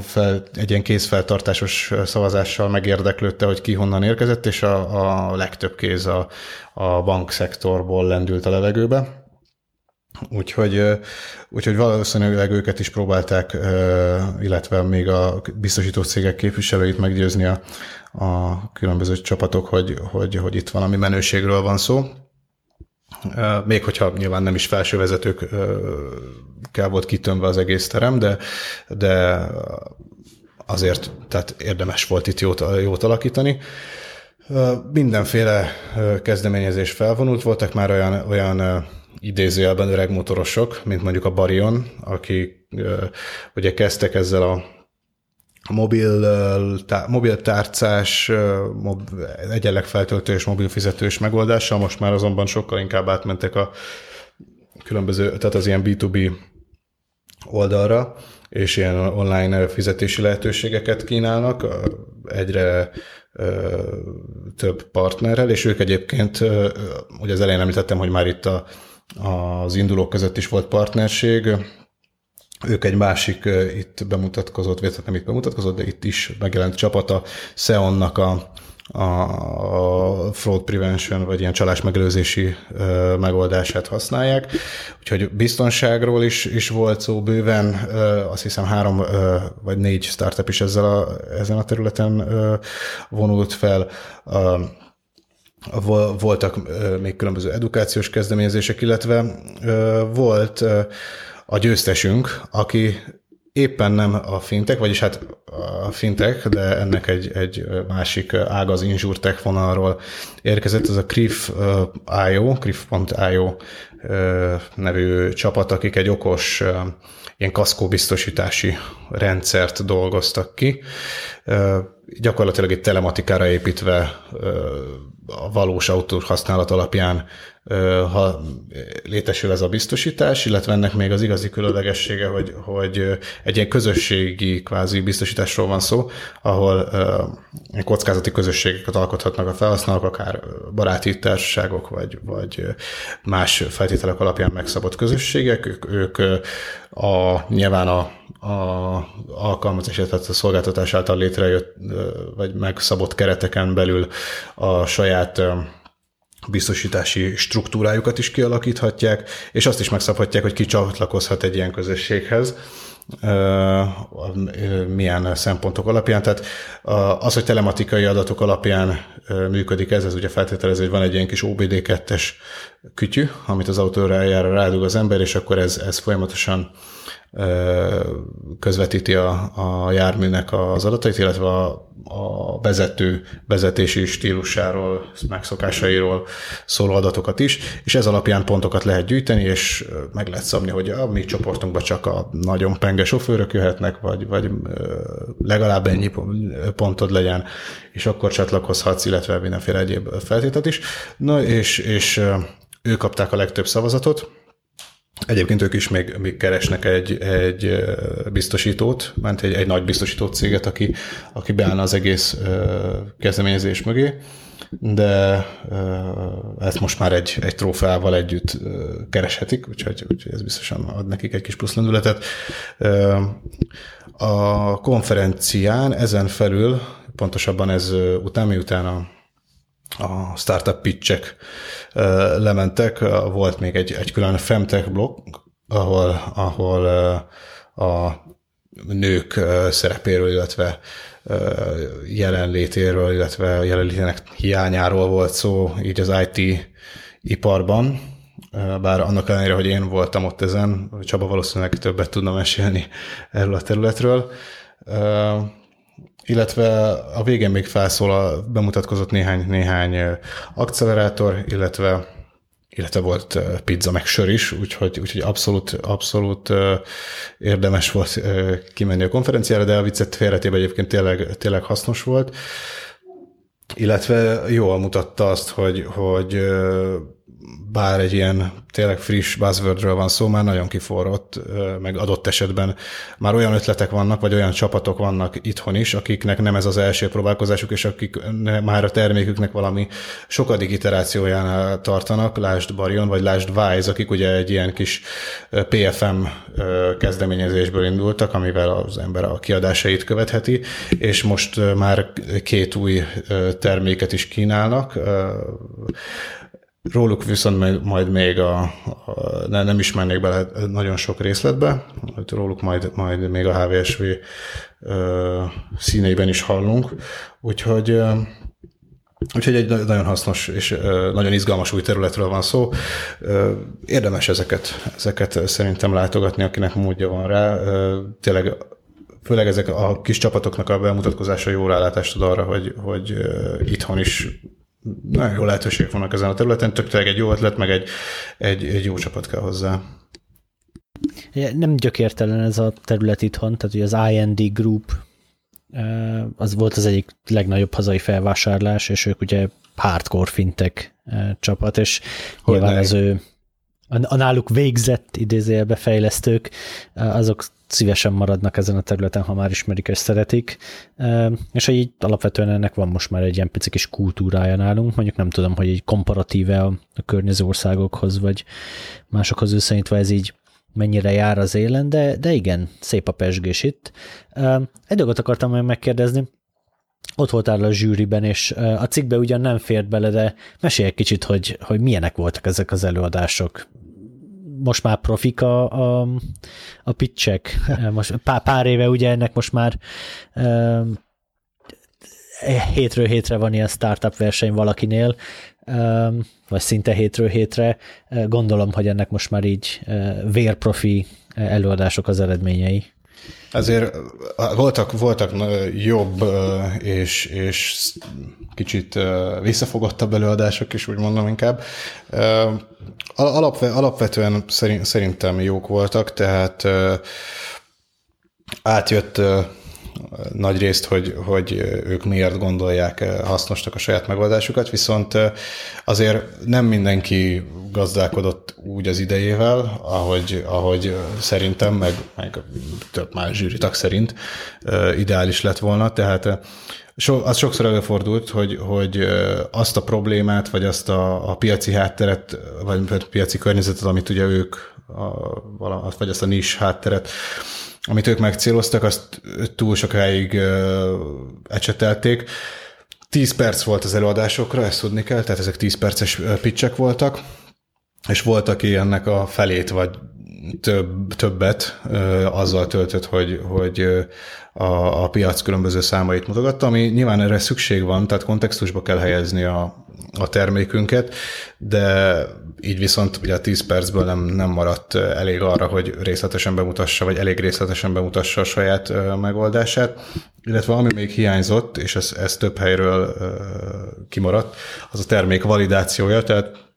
fel, egy ilyen kézfeltartásos szavazással megérdeklődte, hogy ki honnan érkezett, és a, a legtöbb kéz a, a bankszektorból lendült a levegőbe. Úgyhogy, úgyhogy valószínűleg őket is próbálták, illetve még a biztosító cégek képviselőit meggyőzni a, a különböző csapatok, hogy, hogy, hogy itt valami menőségről van szó. Még hogyha nyilván nem is felsővezetők kell volt kitömve az egész terem, de, de azért tehát érdemes volt itt jót, jót alakítani. Mindenféle kezdeményezés felvonult, voltak már olyan, olyan idézőjelben öreg motorosok, mint mondjuk a Barion, akik ugye kezdtek ezzel a mobil, tá, mobil tárcás, mob, egyenleg feltöltős, mobil fizetős megoldással, most már azonban sokkal inkább átmentek a különböző, tehát az ilyen B2B oldalra, és ilyen online fizetési lehetőségeket kínálnak egyre több partnerrel, és ők egyébként, ugye az elején említettem, hogy már itt a, az indulók között is volt partnerség, ők egy másik itt bemutatkozott, vagy nem itt bemutatkozott, de itt is megjelent csapata, Seonnak a, a fraud prevention, vagy ilyen csalás megelőzési megoldását használják. Úgyhogy biztonságról is, is volt szó bőven, azt hiszem három vagy négy startup is ezzel a, ezen a területen vonult fel voltak még különböző edukációs kezdeményezések, illetve volt a győztesünk, aki éppen nem a fintek, vagyis hát a fintek, de ennek egy, egy másik ág az insurtech vonalról érkezett, ez a Crif.io, Crif.io nevű csapat, akik egy okos ilyen kaszkóbiztosítási rendszert dolgoztak ki, gyakorlatilag egy telematikára építve a valós autó használat alapján ha létesül ez a biztosítás, illetve ennek még az igazi különlegessége, hogy, hogy egy ilyen közösségi kvázi biztosításról van szó, ahol kockázati közösségeket alkothatnak a felhasználók, akár baráti társaságok, vagy, vagy más feltételek alapján megszabott közösségek. Ők, ők a, nyilván a, a alkalmazás, tehát a szolgáltatás által létrejött, vagy megszabott kereteken belül a saját biztosítási struktúrájukat is kialakíthatják, és azt is megszabhatják, hogy ki csatlakozhat egy ilyen közösséghez, milyen szempontok alapján. Tehát az, hogy telematikai adatok alapján működik ez, ez ugye feltételező, hogy van egy ilyen kis OBD2-es kütyű, amit az autóra eljára rádug az ember, és akkor ez, ez folyamatosan közvetíti a, a járműnek az adatait, illetve a, a vezető vezetési stílusáról, megszokásairól szóló adatokat is, és ez alapján pontokat lehet gyűjteni, és meg lehet szabni, hogy a mi csoportunkban csak a nagyon penge sofőrök jöhetnek, vagy, vagy legalább ennyi pontod legyen, és akkor csatlakozhatsz, illetve mindenféle egyéb feltétet is. Na, és, és ők kapták a legtöbb szavazatot, Egyébként ők is még, még keresnek egy, egy biztosítót, ment egy, egy nagy biztosító céget, aki, aki beállna az egész kezdeményezés mögé, de ezt most már egy, egy trófeával együtt kereshetik, úgyhogy, úgyhogy ez biztosan ad nekik egy kis plusz lendületet. A konferencián ezen felül, pontosabban ez után, miután a a startup pitchek lementek, volt még egy, egy külön Femtech blog, ahol, ahol a nők szerepéről, illetve jelenlétéről, illetve a jelenlétének hiányáról volt szó így az IT iparban, bár annak ellenére, hogy én voltam ott ezen, Csaba valószínűleg többet tudna mesélni erről a területről illetve a végén még felszól, bemutatkozott néhány, néhány accelerátor, illetve illetve volt pizza meg sör is, úgyhogy, úgyhogy abszolút, abszolút érdemes volt kimenni a konferenciára, de a viccet félretébe egyébként tényleg, tényleg hasznos volt. illetve jól mutatta azt, hogy, hogy bár egy ilyen tényleg friss buzzwordről van szó, már nagyon kiforrott, meg adott esetben már olyan ötletek vannak, vagy olyan csapatok vannak itthon is, akiknek nem ez az első próbálkozásuk, és akik már a terméküknek valami sokadik iterációjánál tartanak, lásd Barion, vagy lásd Wise, akik ugye egy ilyen kis PFM kezdeményezésből indultak, amivel az ember a kiadásait követheti, és most már két új terméket is kínálnak, Róluk viszont majd még a, a nem, nem is mennék bele nagyon sok részletbe, róluk majd, majd még a HVSV ö, színeiben is hallunk, úgyhogy ö, Úgyhogy egy nagyon hasznos és nagyon izgalmas új területről van szó. Érdemes ezeket, ezeket szerintem látogatni, akinek módja van rá. Tényleg főleg ezek a kis csapatoknak a bemutatkozása jó rálátást ad arra, hogy, hogy itthon is nagyon jó lehetőségek vannak ezen a területen, tök egy jó ötlet, meg egy, egy, egy jó csapat kell hozzá. Nem gyökértelen ez a terület itthon, tehát ugye az IND Group az volt az egyik legnagyobb hazai felvásárlás, és ők ugye hardcore fintek csapat, és hogy nyilván az ő a náluk végzett idézőjelbe fejlesztők, azok szívesen maradnak ezen a területen, ha már ismerik és szeretik, és hogy így alapvetően ennek van most már egy ilyen pici kis kultúrája nálunk, mondjuk nem tudom, hogy egy komparatíve a, környező országokhoz, vagy másokhoz összeintve ez így mennyire jár az élen, de, de igen, szép a pesgés itt. Egy dolgot akartam meg megkérdezni, ott voltál a zsűriben, és a cikkbe ugyan nem fért bele, de mesélj egy kicsit, hogy, hogy milyenek voltak ezek az előadások most már profik a, a, a pitchek. Most pár, pár éve ugye ennek most már um, hétről hétre van ilyen startup verseny valakinél, um, vagy szinte hétről hétre. Gondolom, hogy ennek most már így uh, vérprofi előadások az eredményei. Ezért voltak, voltak jobb és, és kicsit visszafogottabb előadások is, úgy mondom inkább. Alapve, alapvetően szerintem jók voltak, tehát átjött nagy részt, hogy, hogy ők miért gondolják hasznosnak a saját megoldásukat, viszont azért nem mindenki gazdálkodott úgy az idejével, ahogy, ahogy szerintem, meg, meg több más zsűritak szerint ideális lett volna, tehát So, az sokszor előfordult, hogy, hogy azt a problémát, vagy azt a, a piaci hátteret, vagy a piaci környezetet, amit ugye ők, a, vagy azt a nis hátteret, amit ők megcéloztak, azt túl sokáig uh, ecsetelték. 10 perc volt az előadásokra, ezt tudni kell, tehát ezek 10 perces pitchek voltak, és volt, aki ennek a felét, vagy több, többet uh, azzal töltött, hogy, hogy a, a piac különböző számait mutogatta, ami nyilván erre szükség van, tehát kontextusba kell helyezni a, a termékünket, de így viszont ugye a 10 percből nem, nem maradt elég arra, hogy részletesen bemutassa, vagy elég részletesen bemutassa a saját megoldását, illetve ami még hiányzott, és ez, ez több helyről kimaradt, az a termék validációja, tehát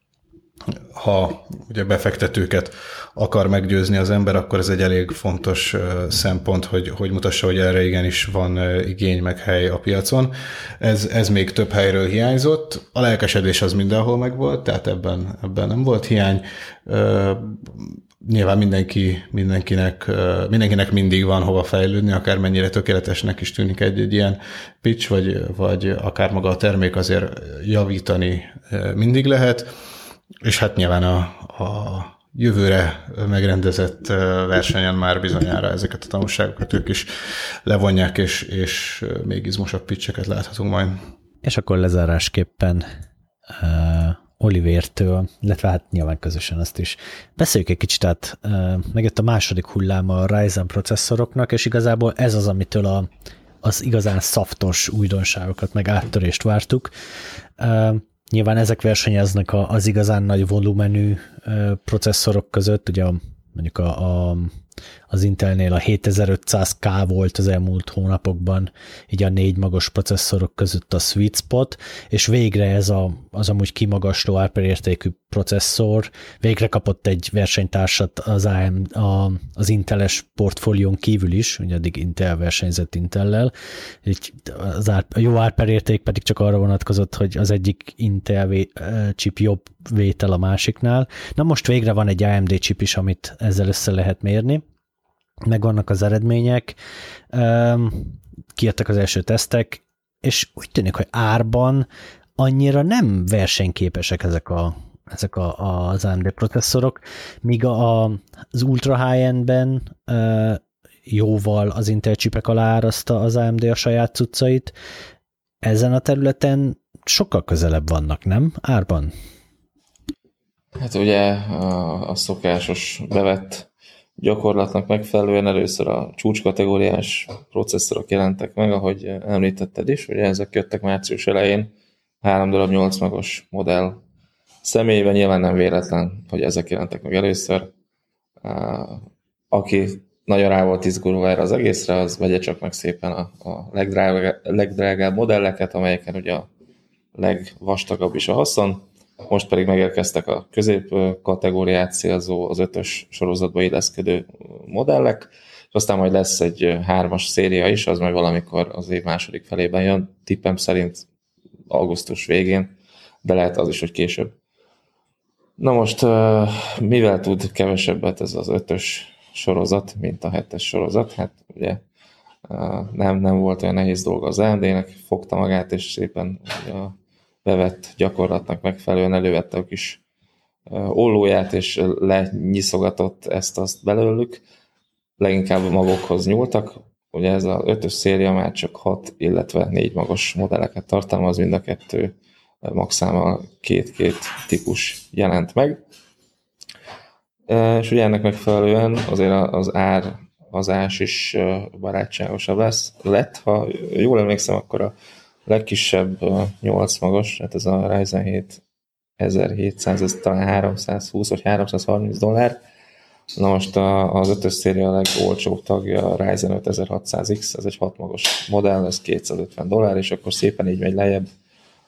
ha ugye befektetőket akar meggyőzni az ember, akkor ez egy elég fontos szempont, hogy, hogy mutassa, hogy erre igenis van igény meg hely a piacon. Ez, ez még több helyről hiányzott. A lelkesedés az mindenhol megvolt, tehát ebben, ebben nem volt hiány. Nyilván mindenki, mindenkinek, mindenkinek mindig van hova fejlődni, akár mennyire tökéletesnek is tűnik egy, egy ilyen pitch, vagy, vagy akár maga a termék azért javítani mindig lehet és hát nyilván a, a jövőre megrendezett versenyen már bizonyára ezeket a tanulságokat ők is levonják, és, és még izmosabb pitcheket láthatunk majd. És akkor lezárásképpen uh, Olivértől, illetve hát nyilván közösen azt is. Beszéljük egy kicsit át, uh, megjött a második hullám a Ryzen processzoroknak, és igazából ez az, amitől a, az igazán szaftos újdonságokat, meg áttörést vártuk. Uh, Nyilván ezek versenyeznek az igazán nagy volumenű processzorok között, ugye mondjuk a, a, az Intelnél a 7500K volt az elmúlt hónapokban, így a négy magas processzorok között a sweet spot, és végre ez a, az amúgy kimagasló árperértékű processzor végre kapott egy versenytársat az, AM, a, az Inteles portfólión kívül is, ugye addig Intel versenyzett Intellel, így az ár, a jó árperérték pedig csak arra vonatkozott, hogy az egyik Intel chip jobb vétel a másiknál. Na most végre van egy AMD chip is, amit ezzel össze lehet mérni, megvannak az eredmények, kijöttek az első tesztek, és úgy tűnik, hogy árban annyira nem versenyképesek ezek a ezek a, az AMD processzorok, míg a, az ultra high-endben jóval az Intel csipek alá árazta az AMD a saját cuccait, ezen a területen sokkal közelebb vannak, nem? Árban? Hát ugye a, a szokásos bevett gyakorlatnak megfelelően először a csúcskategóriás processzorok jelentek meg, ahogy említetted is, ugye ezek jöttek március elején, három darab 8 magos modell személyében nyilván nem véletlen, hogy ezek jelentek meg először. Aki nagyon rá volt izgulva erre az egészre, az vegye csak meg szépen a, a legdrágább, legdrágább modelleket, amelyeken ugye a legvastagabb is a haszon, most pedig megérkeztek a közép kategóriát célzó, az ötös sorozatba illeszkedő modellek, és aztán majd lesz egy hármas széria is, az majd valamikor az év második felében jön, tippem szerint augusztus végén, de lehet az is, hogy később. Na most, mivel tud kevesebbet ez az ötös sorozat, mint a hetes sorozat? Hát ugye nem, nem volt olyan nehéz dolga az AMD-nek, fogta magát, és szépen a bevett gyakorlatnak megfelelően elővette a kis ollóját, és lenyiszogatott ezt-azt belőlük. Leginkább magukhoz nyúltak. Ugye ez az ötös széria már csak hat, illetve négy magas modelleket tartalmaz, mind a kettő maxámmal két-két típus jelent meg. És ugye ennek megfelelően azért az ár az ás is barátságosabb lesz, lett. Ha jól emlékszem, akkor a legkisebb 8 magas, hát ez a Ryzen 7 1700, ez talán 320 vagy 330 dollár. Na most az ötös széria a legolcsóbb tagja a Ryzen 5600X, ez egy 6 magas modell, ez 250 dollár, és akkor szépen így megy lejjebb.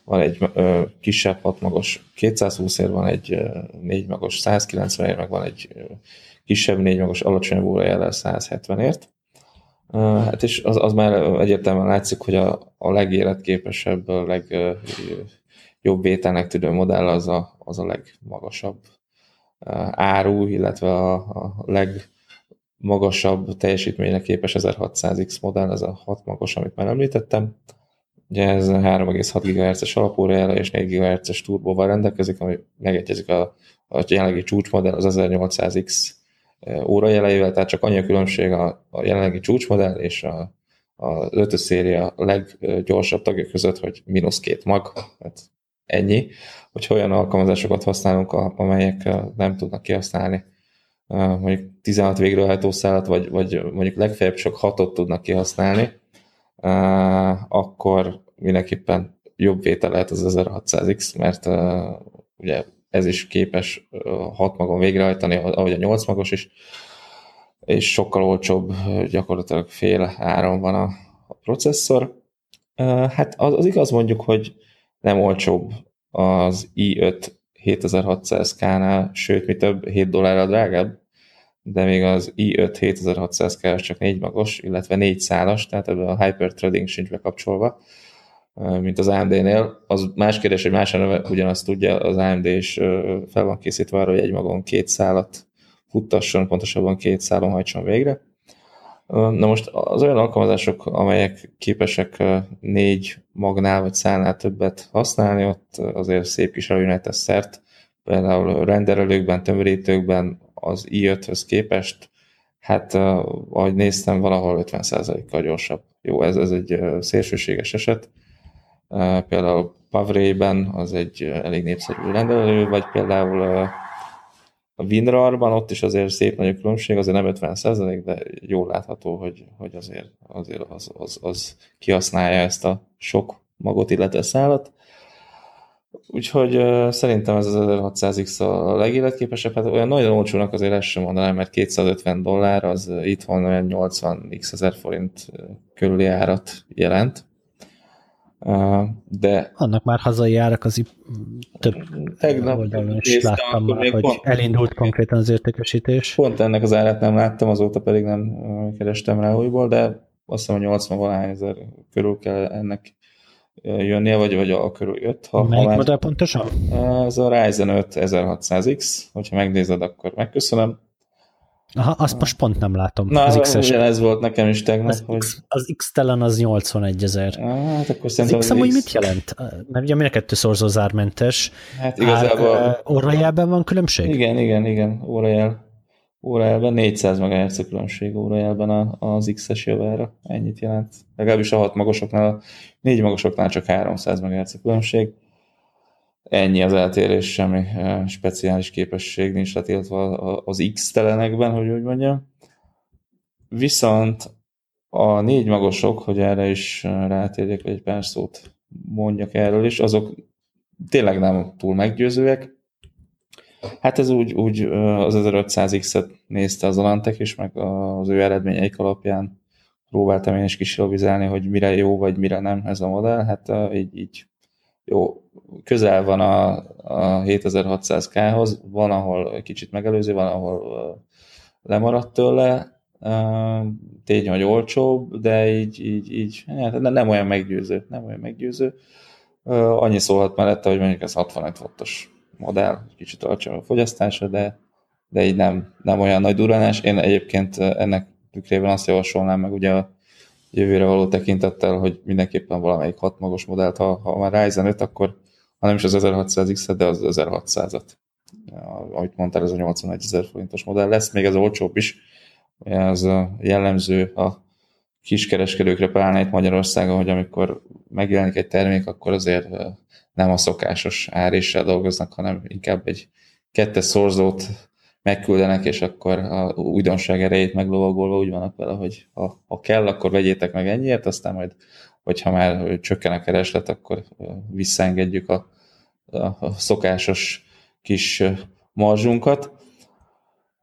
Van egy ö, kisebb 6 magas 220 ér, van egy ö, 4 magas 190 ér, meg van egy ö, kisebb 4 magas alacsonyabb órajellel 170 ért. Hát és az, az már egyértelműen látszik, hogy a, a legéletképesebb, a legjobb vételnek tűnő modell az a, az a legmagasabb áru, illetve a, a legmagasabb teljesítménynek képes 1600X modell, ez a 6 magas, amit már említettem. Ugye ez 3,6 GHz-es alapórájára és 4 GHz-es turbóval rendelkezik, ami megegyezik a, a jelenlegi csúcsmodell, az 1800X órajeleivel, tehát csak annyi a különbség a, a jelenlegi csúcsmodell és a, a ötös széria leggyorsabb tagja között, hogy mínusz két mag, tehát ennyi, hogy olyan alkalmazásokat használunk, amelyek nem tudnak kihasználni mondjuk 16 végrehajtószálat, vagy, vagy mondjuk legfeljebb csak 6-ot tudnak kihasználni, akkor mindenképpen jobb vétel lehet az 1600X, mert ugye ez is képes hat magon végrehajtani, ahogy a nyolc magos is, és sokkal olcsóbb, gyakorlatilag fél áron van a, a processzor. Hát az, az igaz mondjuk, hogy nem olcsóbb az i5 7600K-nál, sőt, mi több, 7 dollárra drágább, de még az i5 7600K csak 4 magos, illetve 4 szálas, tehát ebben a hyperthreading sincs bekapcsolva, mint az AMD-nél. Az más kérdés, hogy más ugyanazt tudja, az AMD is fel van készítve arra, hogy egy magon két szálat futtasson, pontosabban két szálon hajtson végre. Na most az olyan alkalmazások, amelyek képesek négy magnál vagy szálnál többet használni, ott azért szép kis előnyre tesz szert. Például renderelőkben, tömörítőkben az i5-höz képest, hát ahogy néztem, valahol 50%-kal gyorsabb. Jó, ez, ez egy szélsőséges eset, például Pavrében az egy elég népszerű rendelő, vagy például a WinRAR-ban ott is azért szép nagy különbség, azért nem 50 de jól látható, hogy, hogy azért, azért az, az, az kihasználja ezt a sok magot, illetve szállat. úgyhogy uh, szerintem ez az 1600X a legéletképesebb, hát olyan nagyon olcsónak azért ezt sem mondanám, mert 250 dollár az itthon olyan 80 x ezer forint körüli árat jelent. De... Annak már hazai árak az több Tegnap oldalon is láttam már, hogy pont, elindult konkrétan az értékesítés. Pont ennek az árát nem láttam, azóta pedig nem kerestem rá újból, de azt hiszem, hogy 80 valány ezer körül kell ennek jönnie, vagy, vagy a körül jött. Ha, Melyik ha modell pontosan? Ez a Ryzen 5 1600X, hogyha megnézed, akkor megköszönöm. Aha, azt most pont nem látom. Na, az X-es. ez volt nekem is tegnap. Az, hogy... X, az X-telen az 81 ezer. Hát akkor az, X amúgy mit jelent? Mert ugye mind a kettő szorzó zármentes. Hát igazából... Ár, órajelben van különbség? Igen, igen, igen, órajel. Órajelben 400 MHz a különbség órajelben az X-es javára. Ennyit jelent. Legalábbis a 6 magasoknál, a 4 magasoknál csak 300 MHz a különbség. Ennyi az eltérés, semmi speciális képesség nincs letiltva az X-telenekben, hogy úgy mondjam. Viszont a négy magasok, hogy erre is rátérjek, egy pár szót mondjak erről is, azok tényleg nem túl meggyőzőek. Hát ez úgy, úgy az 1500X-et nézte az Alantek is, meg az ő eredményeik alapján próbáltam én is kisilabizálni, hogy mire jó, vagy mire nem ez a modell. Hát így, így jó, közel van a, a 7600K-hoz, van, ahol kicsit megelőző, van, ahol lemaradt tőle, tény, hogy olcsóbb, de így, így, így hát nem olyan meggyőző, nem olyan meggyőző. Annyi szólhat mellette, hogy mondjuk ez 65 wattos modell, kicsit alacsony a fogyasztása, de, de így nem, nem olyan nagy duranás. Én egyébként ennek tükrében azt javasolnám meg ugye a jövőre való tekintettel, hogy mindenképpen valamelyik hat magas modellt, ha, ha már Ryzen 5, akkor ha nem is az 1600X-et, de az 1600-at. Ahogy mondtál, ez a 81 ezer forintos modell lesz, még ez olcsóbb is. Ez jellemző a kiskereskedőkre pláne itt Magyarországon, hogy amikor megjelenik egy termék, akkor azért nem a szokásos áréssel dolgoznak, hanem inkább egy kettes szorzót megküldenek, és akkor a újdonság erejét meglovagolva úgy vannak vele, hogy ha, ha kell, akkor vegyétek meg ennyiért, aztán majd, hogyha már csökken a kereslet, akkor visszaengedjük a, a szokásos kis marzsunkat.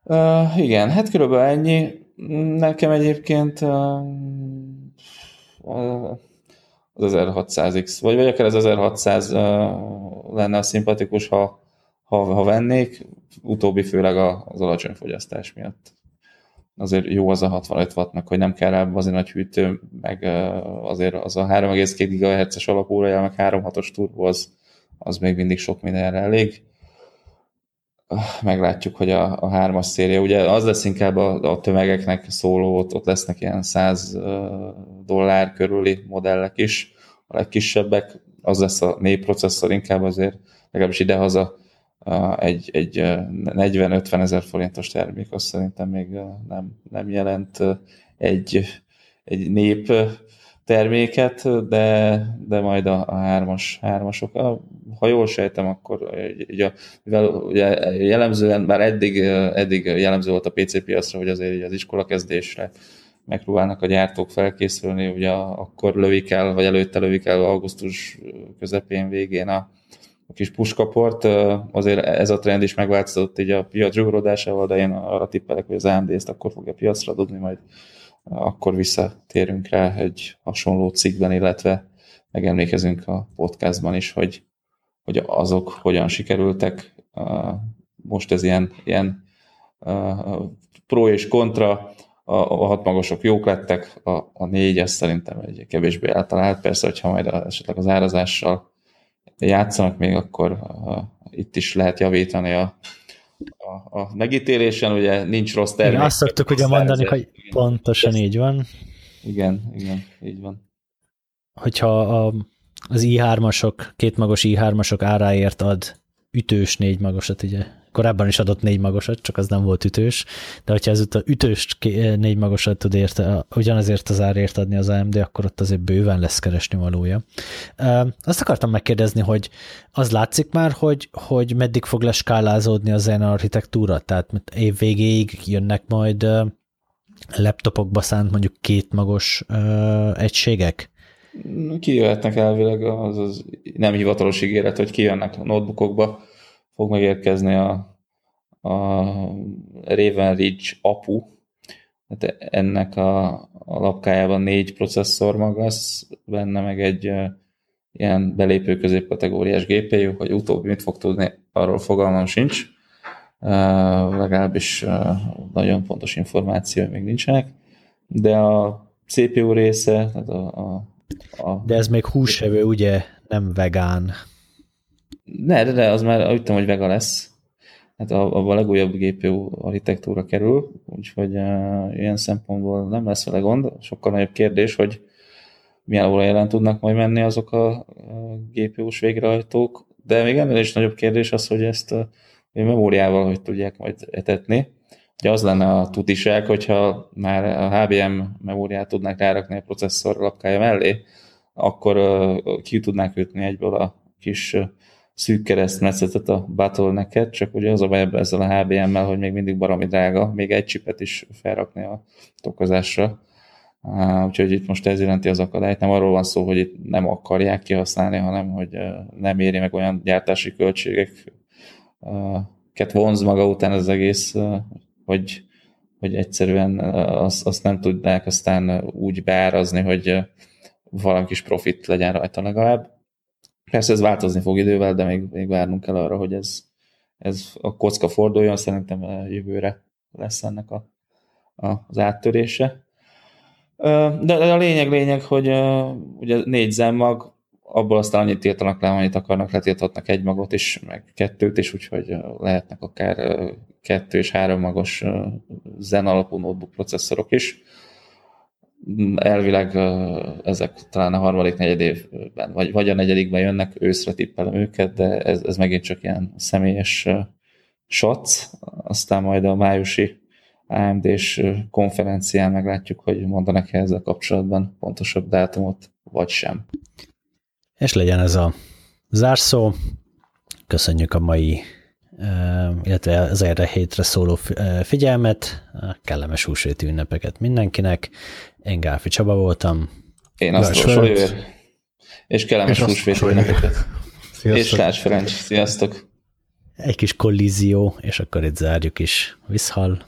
Uh, igen, hát körülbelül ennyi. Nekem egyébként uh, az 1600X, vagy, vagy akár az 1600 uh, lenne a szimpatikus, ha, ha, ha vennék, utóbbi főleg az alacsony fogyasztás miatt. Azért jó az a 65 wattnak, hogy nem kell rá az nagy hűtő, meg azért az a 3,2 GHz-es alapóra, meg 3.6-os turbo, az, az még mindig sok mindenre elég. Meglátjuk, hogy a, a hármas széria, ugye az lesz inkább a, a tömegeknek szóló, ott, ott lesznek ilyen 100 dollár körüli modellek is, a legkisebbek, az lesz a névprocesszor inkább azért, legalábbis idehaza egy, egy 40-50 ezer forintos termék, azt szerintem még nem, nem jelent egy, egy nép terméket, de, de majd a, a hármas, hármasok, ha jól sejtem, akkor ugye, mivel ugye jellemzően, bár eddig, eddig jellemző volt a PC piacra, hogy azért az iskola kezdésre megpróbálnak a gyártók felkészülni, ugye akkor lövik el, vagy előtte lövik el augusztus közepén, végén a, a kis puskaport, azért ez a trend is megváltozott így a piac zsugorodásával, de én arra tippelek, hogy az AMD ezt akkor fogja piacra dobni, majd akkor visszatérünk rá egy hasonló cikkben, illetve megemlékezünk a podcastban is, hogy, hogy azok hogyan sikerültek. Most ez ilyen, ilyen pro és kontra, a, a hat magasok jók lettek, a, a négy, ez szerintem egy kevésbé eltalált. Persze, hogyha majd esetleg az árazással játszanak még, akkor uh, itt is lehet javítani a, a, a megítélésen, ugye nincs rossz termék. Igen, azt szoktuk ugye mondani, hogy pontosan így van. Igen, igen, így van. Hogyha a, az i3-asok, két magos i3-asok áráért ad ütős négy magasat, ugye korábban is adott négy magasat, csak az nem volt ütős, de hogyha ezúttal ütős négy magasat tud érte, ugyanazért az árért adni az AMD, akkor ott azért bőven lesz keresni valója. Azt akartam megkérdezni, hogy az látszik már, hogy, hogy meddig fog leskálázódni a Zen architektúra, tehát év végéig jönnek majd laptopokba szánt mondjuk két magos egységek? Kijöhetnek elvileg, az, az nem hivatalos ígéret, hogy kijönnek a notebookokba, fog megérkezni a, a Raven Ridge apu, hát ennek a, a lapkájában négy processzor magasz, benne meg egy uh, ilyen belépő középkategóriás GPU, hogy utóbbi mit fog tudni, arról fogalmam sincs. Uh, legalábbis uh, nagyon pontos információ még nincsenek, de a CPU része, tehát a, a, a De ez még húsevő, ugye nem vegán. Ne, de, de az már úgy tudom, hogy vega lesz. Hát a, a legújabb GPU architektúra kerül, úgyhogy uh, ilyen szempontból nem lesz vele gond. Sokkal nagyobb kérdés, hogy milyen órajelen tudnak majd menni azok a GPU-s végrehajtók, de még ennél is nagyobb kérdés az, hogy ezt a memóriával hogy tudják majd etetni. Ugye az lenne a tutiság, hogyha már a HBM memóriát tudnák rárakni a processzor lapkája mellé, akkor ki tudnák ütni egyből a kis szűk keresztmetszetet a bottlenecket, csak ugye az a baj ezzel a HBM-mel, hogy még mindig baromi drága, még egy csipet is felrakni a tokozásra. Úgyhogy itt most ez jelenti az akadályt. Nem arról van szó, hogy itt nem akarják kihasználni, hanem hogy nem éri meg olyan gyártási költségeket vonz maga után az egész, hogy, hogy egyszerűen azt, azt nem tudnák aztán úgy beárazni, hogy valami kis profit legyen rajta legalább. Persze ez változni fog idővel, de még, még várnunk kell arra, hogy ez, ez a kocka forduljon, szerintem jövőre lesz ennek a, a, az áttörése. De a lényeg, lényeg, hogy ugye négy zemmag, abból aztán annyit tiltanak le, annyit akarnak, letilthatnak egy magot is, meg kettőt is, úgyhogy lehetnek akár kettő és három magos zen alapú notebook processzorok is. Elvileg ezek talán a harmadik, negyed évben, vagy, vagy a negyedikben jönnek, őszre tippelem őket, de ez, ez megint csak ilyen személyes shots, aztán majd a májusi AMD-s konferencián meglátjuk, hogy mondanak-e ezzel kapcsolatban pontosabb dátumot, vagy sem. És legyen ez a zárszó. Köszönjük a mai, illetve az erre hétre szóló figyelmet, kellemes húsvéti ünnepeket mindenkinek. Én Gálfi Csaba voltam. Én azt Soliver. És kellemes húsvéti ünnepeket. És Lász Ferenc. Sziasztok! Egy kis kollízió, és akkor itt zárjuk is. Viszhal!